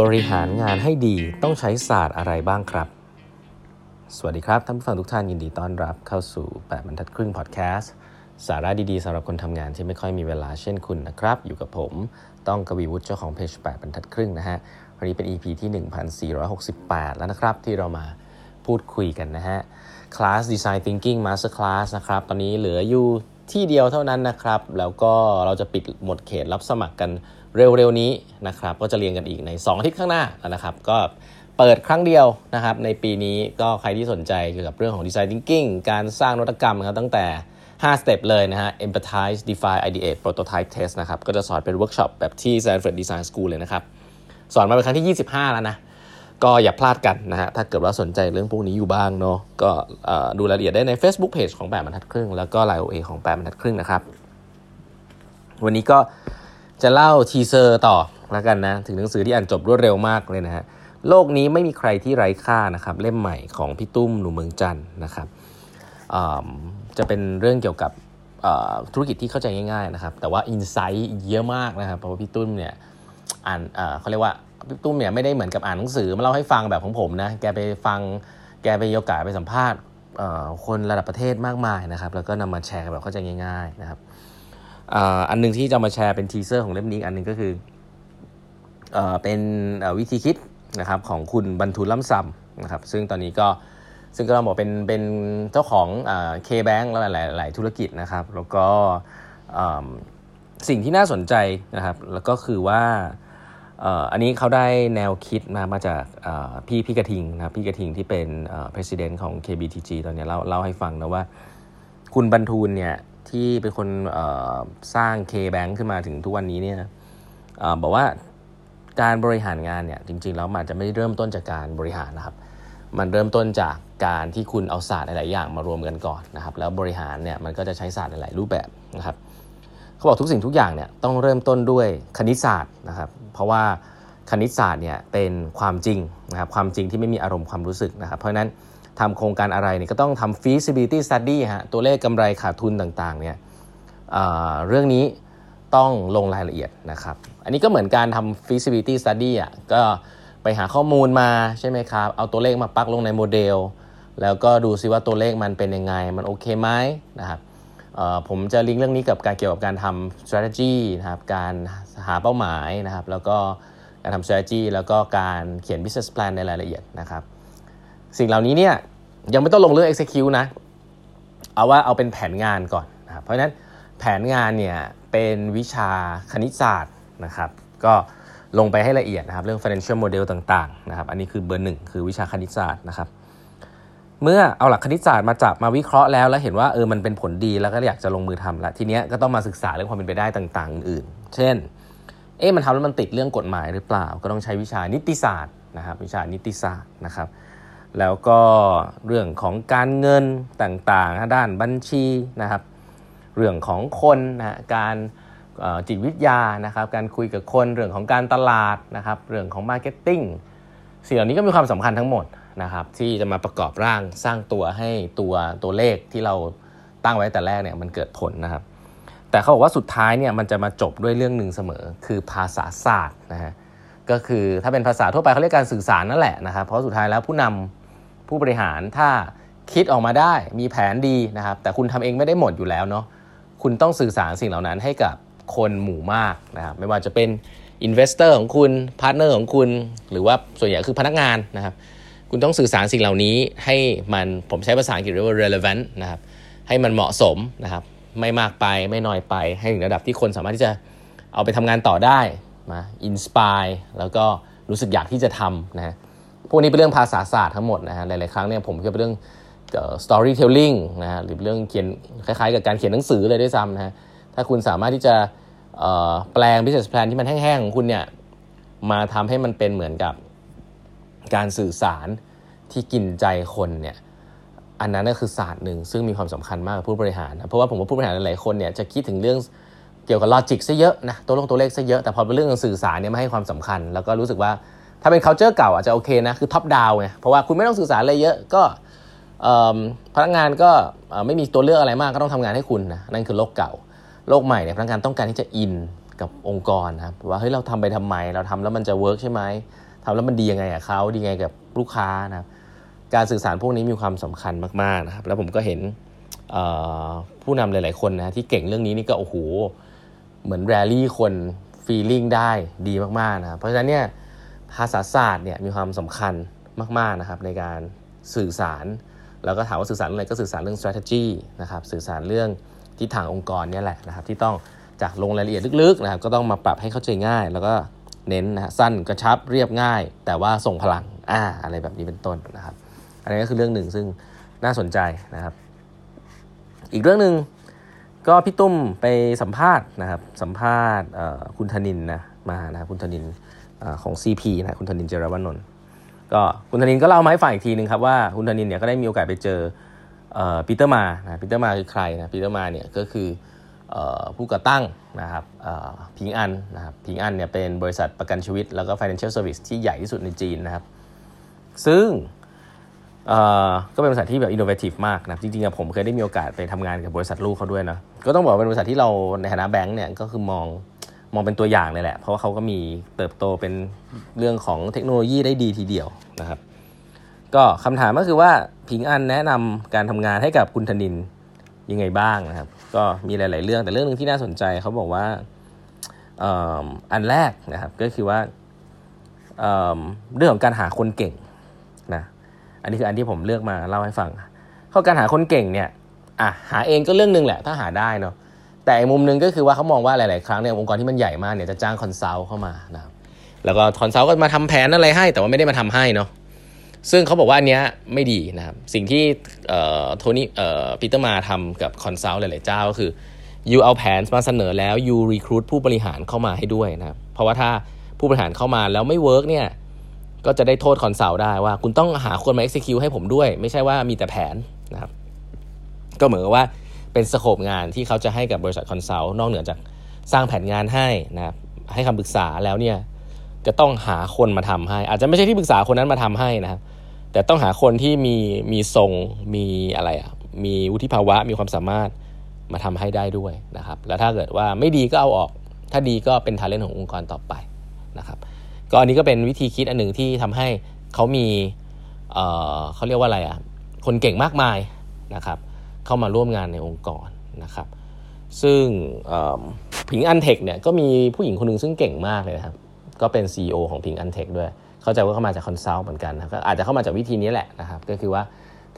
บริหารงานให้ดีต้องใช้ศาสตร์อะไรบ้างครับ สวัสดีครับ ท่านผู้ฟังทุกท่านยินดีต้อนรับเข้าสู่ 8บรรทัดครึ่งพอดแคสต์สาระดีๆสำหรับคนทำงานที่ไม่ค่อยมีเวลาเช่นคุณนะครับ อยู่กับผมต้องกวีวุฒิเจ้าของเพจ8บรรทัดครึ่งนะฮะวันนี้เป็น EP ที่ 1468 แล้วนะครับ ที่เรามาพูดคุยกันนะฮะคลาส Design Thinking Master Class นะครับ ตอนนี้เหลืออยู่ที่เดียวเท่านั้นนะครับ แล้วก็เราจะปิดหมดเขตรับสมัครกัน เร็วๆนี้นะครับก็จะเรียนกันอีกใน 2 อาทิตย์ข้างหน้านะครับ ก็เปิดครั้งเดียวนะครับ ในปีนี้ก็ใครที่สนใจเกี่ยวกับเรื่องของ Design Thinking การสร้างนวัตกรรมครับตั้งแต่ 5 step เลยนะฮะ Empathize Define Ideate Prototype Test นะครับ ก็จะสอนเป็นเวิร์กช็อปแบบที่ Stanford Design School เลยนะครับ สอนมาเป็นครั้งที่ 25 แล้วนะ ก็อย่าพลาดกันนะฮะ ถ้าเกิดว่าสนใจเรื่องพวกนี้อยู่บ้างเนาะก็ดูรายละเอียดได้ใน Facebook Page ของ8บรรทัดครึ่ง แล้วก็ Line OA ของ8บรรทัดครึ่งนะครับ วันนี้ก็ จะเล่า teaser ต่อแล้วกันนะ ถึงหนังสือที่อ่านจบรวดเร็วมากเลยนะฮะโลกนี้ไม่มีใครที่ไร้ค่านะครับ เล่มใหม่ของพี่ตุ้มหนุ่มเมืองจันท์นะครับจะเป็นเรื่องเกี่ยวกับธุรกิจที่เข้าใจง่าย ๆนะครับ แต่ว่า insight เยอะมากนะครับเพราะว่าพี่ตุ้มเนี่ยอ่านเขาเรียกว่าพี่ตุ้มเนี่ยไม่ได้เหมือนกับอ่านหนังสือมาเล่าให้ฟังแบบของผมนะแกไปฟังแกไปโอกาสไปสัมภาษณ์คนระดับประเทศมากมายนะครับ แล้วก็นำมาแชร์แบบเข้าใจง่าย ๆนะครับ อันนึงที่จะมาแชร์เป็น teaser ของเล่มนี้อันนึงก็คือเป็นวิธีคิดนะครับของคุณบัณฑูร ล่ำซำนะครับซึ่งตอนนี้ก็ซึ่งก็เราบอกเป็นเป็นเจ้าของ KBank แล้วหลายหลายธุรกิจนะครับ แล้วก็สิ่งที่น่าสนใจนะครับแล้วก็คือว่าอันนี้เขาได้แนวคิดมามาจากพี่พี่กระทิงนะพี่กระทิงที่เป็น president ของ KBTG ตอนนี้เล่าเล่าให้ฟังนะว่า คุณบรรทูลเนี่ย ที่เป็นคนสร้าง K-Bank ขึ้นมาถึงทุกวันนี้เนี่ยบอกว่าการบริหารงานเนี่ยจริงๆแล้วมันจะไม่ได้เริ่มต้นจากการบริหารนะครับ มันเริ่มต้นจากการที่คุณเอาศาสตร์หลายๆอย่างมารวมกันก่อนนะครับ แล้วบริหารเนี่ยมันก็จะใช้ศาสตร์หลายๆรูปแบบนะครับเขาบอกทุกสิ่งทุกอย่างเนี่ยต้องเริ่มต้นด้วยคณิตศาสตร์นะครับ เพราะว่าคณิตศาสตร์เนี่ยเป็นความจริงนะครับความจริงที่ไม่มีอารมณ์ความรู้สึกนะครับ เพราะฉะนั้น ทำโครงการอะไรเนี่ยก็ต้องทำ feasibility study ฮะตัวเลขกำไรขาดทุนต่างๆเนี่ยเรื่องนี้ต้องลงรายละเอียดนะครับ อันนี้ก็เหมือนการทำ feasibility study อะก็ไปหาข้อมูลมาใช่ไหมครับ เอาตัวเลขมาปักลงในโมเดล แล้วก็ดูซิว่าตัวเลขมันเป็นยังไง มันโอเคไหมนะครับผมจะลิงก์เรื่องนี้กับการเกี่ยวกับการทำ strategy นะครับ การหาเป้าหมายนะครับ แล้วก็การทำ strategy แล้วก็การเขียน business plan ในรายละเอียดนะครับ สิ่งเหล่านี้เนี่ยยังไม่ต้องลงเรื่อง execute นะ เอาว่าเอาเป็นแผนงานก่อนนะครับเพราะฉะนั้นแผนงานเนี่ยเป็นวิชาคณิตศาสตร์นะครับ ก็ลงไปให้ละเอียดนะครับ เรื่อง financial model ต่างๆนะครับอันนี้คือเบอร์หนึ่งคือวิชาคณิตศาสตร์นะครับเมื่อเอาหลักคณิตศาสตร์มาจับมาวิเคราะห์แล้ว แล้วเห็นว่าเออมันเป็นผลดีแล้วก็อยากจะลงมือทำละทีเนี้ยก็ต้องมาศึกษาเรื่องความเป็นไปได้ต่างๆ อื่นๆ เช่นเอ๊ะมันทำแล้วมันติดเรื่องกฎหมายหรือเปล่า ก็ต้องใช้วิชานิติศาสตร์นะครับ วิชานิติศาสตร์นะครับ แล้วก็เรื่องของการเงินต่างๆ ด้านบัญชีนะครับ เรื่องของคนนะการจิตวิทยานะครับ การคุยกับคนเรื่องของการตลาดนะครับ เรื่องของ marketingสิ่งเหล่านี้ก็มีความสำคัญทั้งหมดนะครับ ที่จะมาประกอบร่างสร้างตัวให้ตัวตัวเลขที่เราตั้งไว้แต่แรกเนี่ยมันเกิดผลนะครับ แต่เขาบอกว่าสุดท้ายเนี่ยมันจะมาจบด้วยเรื่องหนึ่งเสมอ คือภาษาศาสตร์นะฮะก็คือถ้าเป็นภาษาทั่วไปเขาเรียกการสื่อสารนั่นแหละนะครับ เพราะสุดท้ายแล้วผู้นำ ผู้บริหารถ้าคิดออกมาได้มีแผนดีนะครับ แต่คุณทำเองไม่ได้หมดอยู่แล้วเนาะคุณต้องสื่อสารสิ่งเหล่านั้นให้กับคนหมู่มากนะครับไม่ว่าจะเป็นinvestor ของคุณ partner ของคุณ หรือว่าส่วนใหญ่คือพนักงานนะครับ คุณต้องสื่อสารสิ่งเหล่านี้ให้มันผมใช้ภาษาอังกฤษเรียกว่า relevant นะครับให้มันเหมาะสมนะครับ ไม่มากไปไม่น้อยไปให้ถึงระดับที่คนสามารถที่จะเอาไปทำงานต่อได้มา inspire แล้วก็รู้สึกอยากที่จะทำนะ พวกนี้เป็นเรื่องภาษาศาสตร์ทั้งหมดนะฮะหลายๆครั้งเนี่ยผมก็เป็นเรื่อง storytelling นะฮะหรือเรื่องเขียนคล้ายๆ กับการเขียนหนังสือเลยด้วยซ้ำนะฮะถ้าคุณสามารถที่จะแปลง business plan ที่มันแห้งๆของคุณเนี่ยมาทำให้มันเป็นเหมือนกับการสื่อสารที่กินใจคนเนี่ยอันนั้นก็คือศาสตร์หนึ่งซึ่งมีความสำคัญมากกับผู้บริหารนะเพราะว่าผมว่าผู้บริหารหลายคนเนี่ยจะคิดถึงเรื่องเกี่ยวกับลอจิกซะเยอะนะตัวลงตัวเลขซะเยอะแต่พอเป็นเรื่องสื่อสารเนี่ยไม่ให้ความสำคัญ แล้วก็รู้สึกว่า ถ้าเป็น culture เก่าอาจจะโอเคนะ คือท็อปดาวไงเพราะว่าคุณไม่ต้องสื่อสารอะไรเยอะก็พนักงานก็ไม่มีตัวเลือกอะไรมากก็ต้องทำงานให้คุณนะนั่นคือโลกเก่าโลกใหม่เนี่ยพนักงานต้องการที่จะอินกับองค์กรนะครับว่าเฮ้ยเราทำไปทำไม เราทำแล้วมันจะ work ใช่ไหมทำแล้วมันดียังไงกับเขาดียังไงกับลูกค้านะการสื่อสารพวกนี้มีความสำคัญมากๆนะครับแล้วผมก็เห็นผู้นำหลาย ๆ คนนะที่เก่งเรื่องนี้นี่ก็โอ้โหเหมือนแรลลี่คน feeling ได้ดีมากๆนะครับเพราะฉะนั้นเนี่ย ภาษาศาสตร์เนี่ยมีความสำคัญมากๆนะครับในการสื่อสาร แล้วก็ถามว่าสื่อสารอะไรก็สื่อสารเรื่อง strategy นะครับสื่อสารเรื่องทิศทางองค์กรเนี่ยแหละนะครับที่ต้องจากลงรายละเอียดลึกๆนะครับก็ต้องมาปรับให้เข้าใจง่าย แล้วก็เน้นนะสั้นกระชับเรียบง่าย แต่ว่าส่งพลังอ่าอะไรแบบนี้เป็นต้นนะครับ อันนี้ก็คือเรื่องหนึ่งซึ่งน่าสนใจนะครับ อีกเรื่องหนึ่งก็พี่ตุ้มไปสัมภาษณ์นะครับสัมภาษณ์คุณธนินนะมานะคุณธนินท์ ของ CP นะคุณธนินท์ เจียรวนนท์ก็คุณธนินท์ก็เล่ามาให้ฟังอีกทีนึงครับว่าคุณธนินท์เนี่ยก็ได้มีโอกาสไปเจอ Peter Ma นะ Peter Ma คือใครนะ Peter Ma เนี่ยก็คือผู้ก่อตั้งนะครับ Ping An นะครับ Ping An เนี่ยเป็นบริษัทประกันชีวิต แล้วก็ financial service ที่ใหญ่ที่สุดในจีนนะครับ ซึ่งก็เป็นบริษัทที่แบบ innovative มากนะจริงๆผมเคยได้มีโอกาสไปทำงานกับบริษัทลูกเขาด้วยนะก็ต้องบอกเป็นบริษัทที่เราในฐานะแบงก์เนี่ยก็คือมอง มองเป็นตัวอย่างเลยแหละ เพราะว่าเขาก็มีเติบโตเป็นเรื่องของเทคโนโลยีได้ดีทีเดียวนะครับ ก็คำถามก็คือว่าพิงอันแนะนำการทำงานให้กับคุณธนินยังไงบ้างนะครับ ก็มีหลาย ๆ เรื่องแต่เรื่องหนึ่งที่น่าสนใจเขาบอกว่าอันแรกนะครับก็คือว่าเรื่องของการหาคนเก่งนะอันนี้คืออันที่ผมเลือกมาเล่าให้ฟังข้อการหาคนเก่งเนี่ยอะหาเองก็เรื่องหนึ่งแหละถ้าหาได้เนาะ แต่อีกมุมหนึ่งก็คือว่าเขามองว่าหลาย ๆ ครั้งเนี่ยองค์กรที่มันใหญ่มากเนี่ยจะจ้าง consult เข้ามานะครับแล้วก็ consult ก็มาทำแผนอะไรให้ แต่ว่าไม่ได้มาทำให้เนาะซึ่งเขาบอกว่าอันเนี้ยไม่ดีนะครับ สิ่งที่โทนี่ Peter Ma ทำกับ consult หลาย ๆ เจ้าก็คือ you เอาแผนมาเสนอแล้ว you recruit ผู้บริหารเข้ามาให้ด้วยนะครับ เพราะว่าถ้าผู้บริหารเข้ามาแล้วไม่ work เนี่ย ก็จะได้โทษ consult ได้ว่า คุณต้องหาคนมา execute ให้ผมด้วย ไม่ใช่ว่ามีแต่แผนนะครับ ก็เหมือนกับว่า เป็น scope งานที่เขาจะให้กับบริษัท consult นอกเหนือจากสร้างแผนงานให้นะครับให้คำปรึกษาแล้วเนี่ยจะต้องหาคนมาทำให้ อาจจะไม่ใช่ที่ปรึกษาคนนั้นมาทำให้นะครับแต่ต้องหาคนที่มีมีทรงมีอะไรอะมีวุฒิภาวะมีความสามารถมาทำให้ได้ด้วยนะครับ แล้วถ้าเกิดว่าไม่ดีก็เอาออก ถ้าดีก็เป็น talent ขององค์กรต่อไปนะครับก็อันนี้ก็เป็นวิธีคิดอันหนึ่งที่ทำให้เขามี เขาเรียกว่าอะไรอะคนเก่งมากมายนะครับ เข้ามาร่วมงานในองค์กรนะครับ ซึ่ง Ping An Tech เนี่ยก็มีผู้หญิงคนหนึ่งซึ่งเก่งมากเลยครับ ก็เป็น CEO ของ Ping An Tech ด้วย เข้าใจว่าเข้ามาจาก consult เหมือนกันนะก็อาจจะเข้ามาจากวิธีนี้แหละนะครับ ก็คือว่า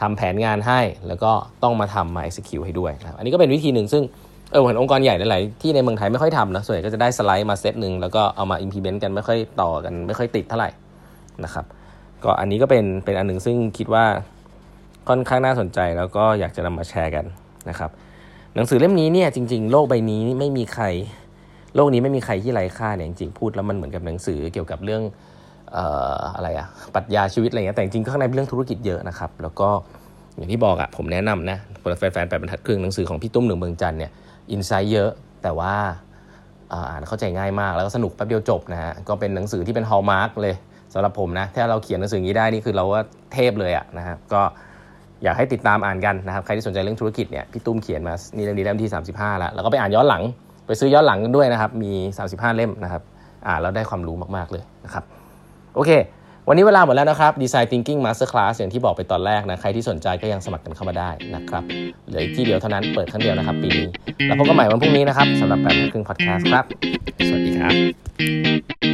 ทำแผนงานให้แล้วก็ต้องมาทำมา execute ให้ด้วยนะครับ อันนี้ก็เป็นวิธีหนึ่งซึ่งเออเหมือนองค์กรใหญ่หลายๆที่ในเมืองไทยไม่ค่อยทำนะส่วนใหญ่ก็จะได้สไลด์มาเซตหนึ่งแล้วก็เอามา implement กันไม่ค่อยต่อกันไม่ค่อยติดเท่าไหร่นะครับ ก็อันนี้ก็เป็นเป็นอันหนึ่งซึ่งคิดว่า ค่อนข้างน่าสนใจแล้วก็อยากจะนำมาแชร์กันนะครับหนังสือเล่มนี้เนี่ยจริง ๆ โลกใบนี้ไม่มีใคร โลกนี้ไม่มีใครที่ไร้ค่าเนี่ยจริงๆพูดแล้วมันเหมือนกับหนังสือเกี่ยวกับเรื่องอะไรอะปรัชญาชีวิตอะไรเงี้ยแต่จริงๆข้างในเป็นเรื่องธุรกิจเยอะนะครับแล้วก็อย่างที่บอกอะผมแนะนำนะแฟนๆแปดบรรทัดครึ่งหนังสือของพี่ตุ้มหนึ่งเมืองจันเนี่ยอินไซต์เยอะแต่ว่าอ่านเข้าใจง่ายมากแล้วก็สนุกแป๊บเดียวจบนะฮะก็เป็นหนังสือที่เป็นฮอลมาร์กเลยสำหรับผมนะถ้าเราเขียนหนังสืออย่างนี้ได้นี่คือเราว่าเทพเลยอะนะครับก็ อยากให้ติดตามอ่านกันนะครับ ใครที่สนใจเรื่องธุรกิจเนี่ยพี่ตุ้มเขียนมานี่เล่มนี้เล่มที่ 35 แล้ว แล้วก็ไปอ่านย้อนหลัง ไปซื้อย้อนหลังกันด้วยนะครับ มี 35 เล่มนะครับ อ่านแล้วได้ความรู้มากๆเลยนะครับ โอเค วันนี้เวลาหมดแล้วนะครับ Design Thinking Master Class อย่างที่บอกไปตอนแรกนะ ใครที่สนใจก็ยังสมัครกันเข้ามาได้นะครับ เหลือที่เดียวเท่านั้น เปิดครั้งเดียวนะครับปีนี้ แล้วพบกันใหม่วันพรุ่งนี้นะครับสำหรับแบบครึ่งพอดแคสต์ครับ สวัสดีครับ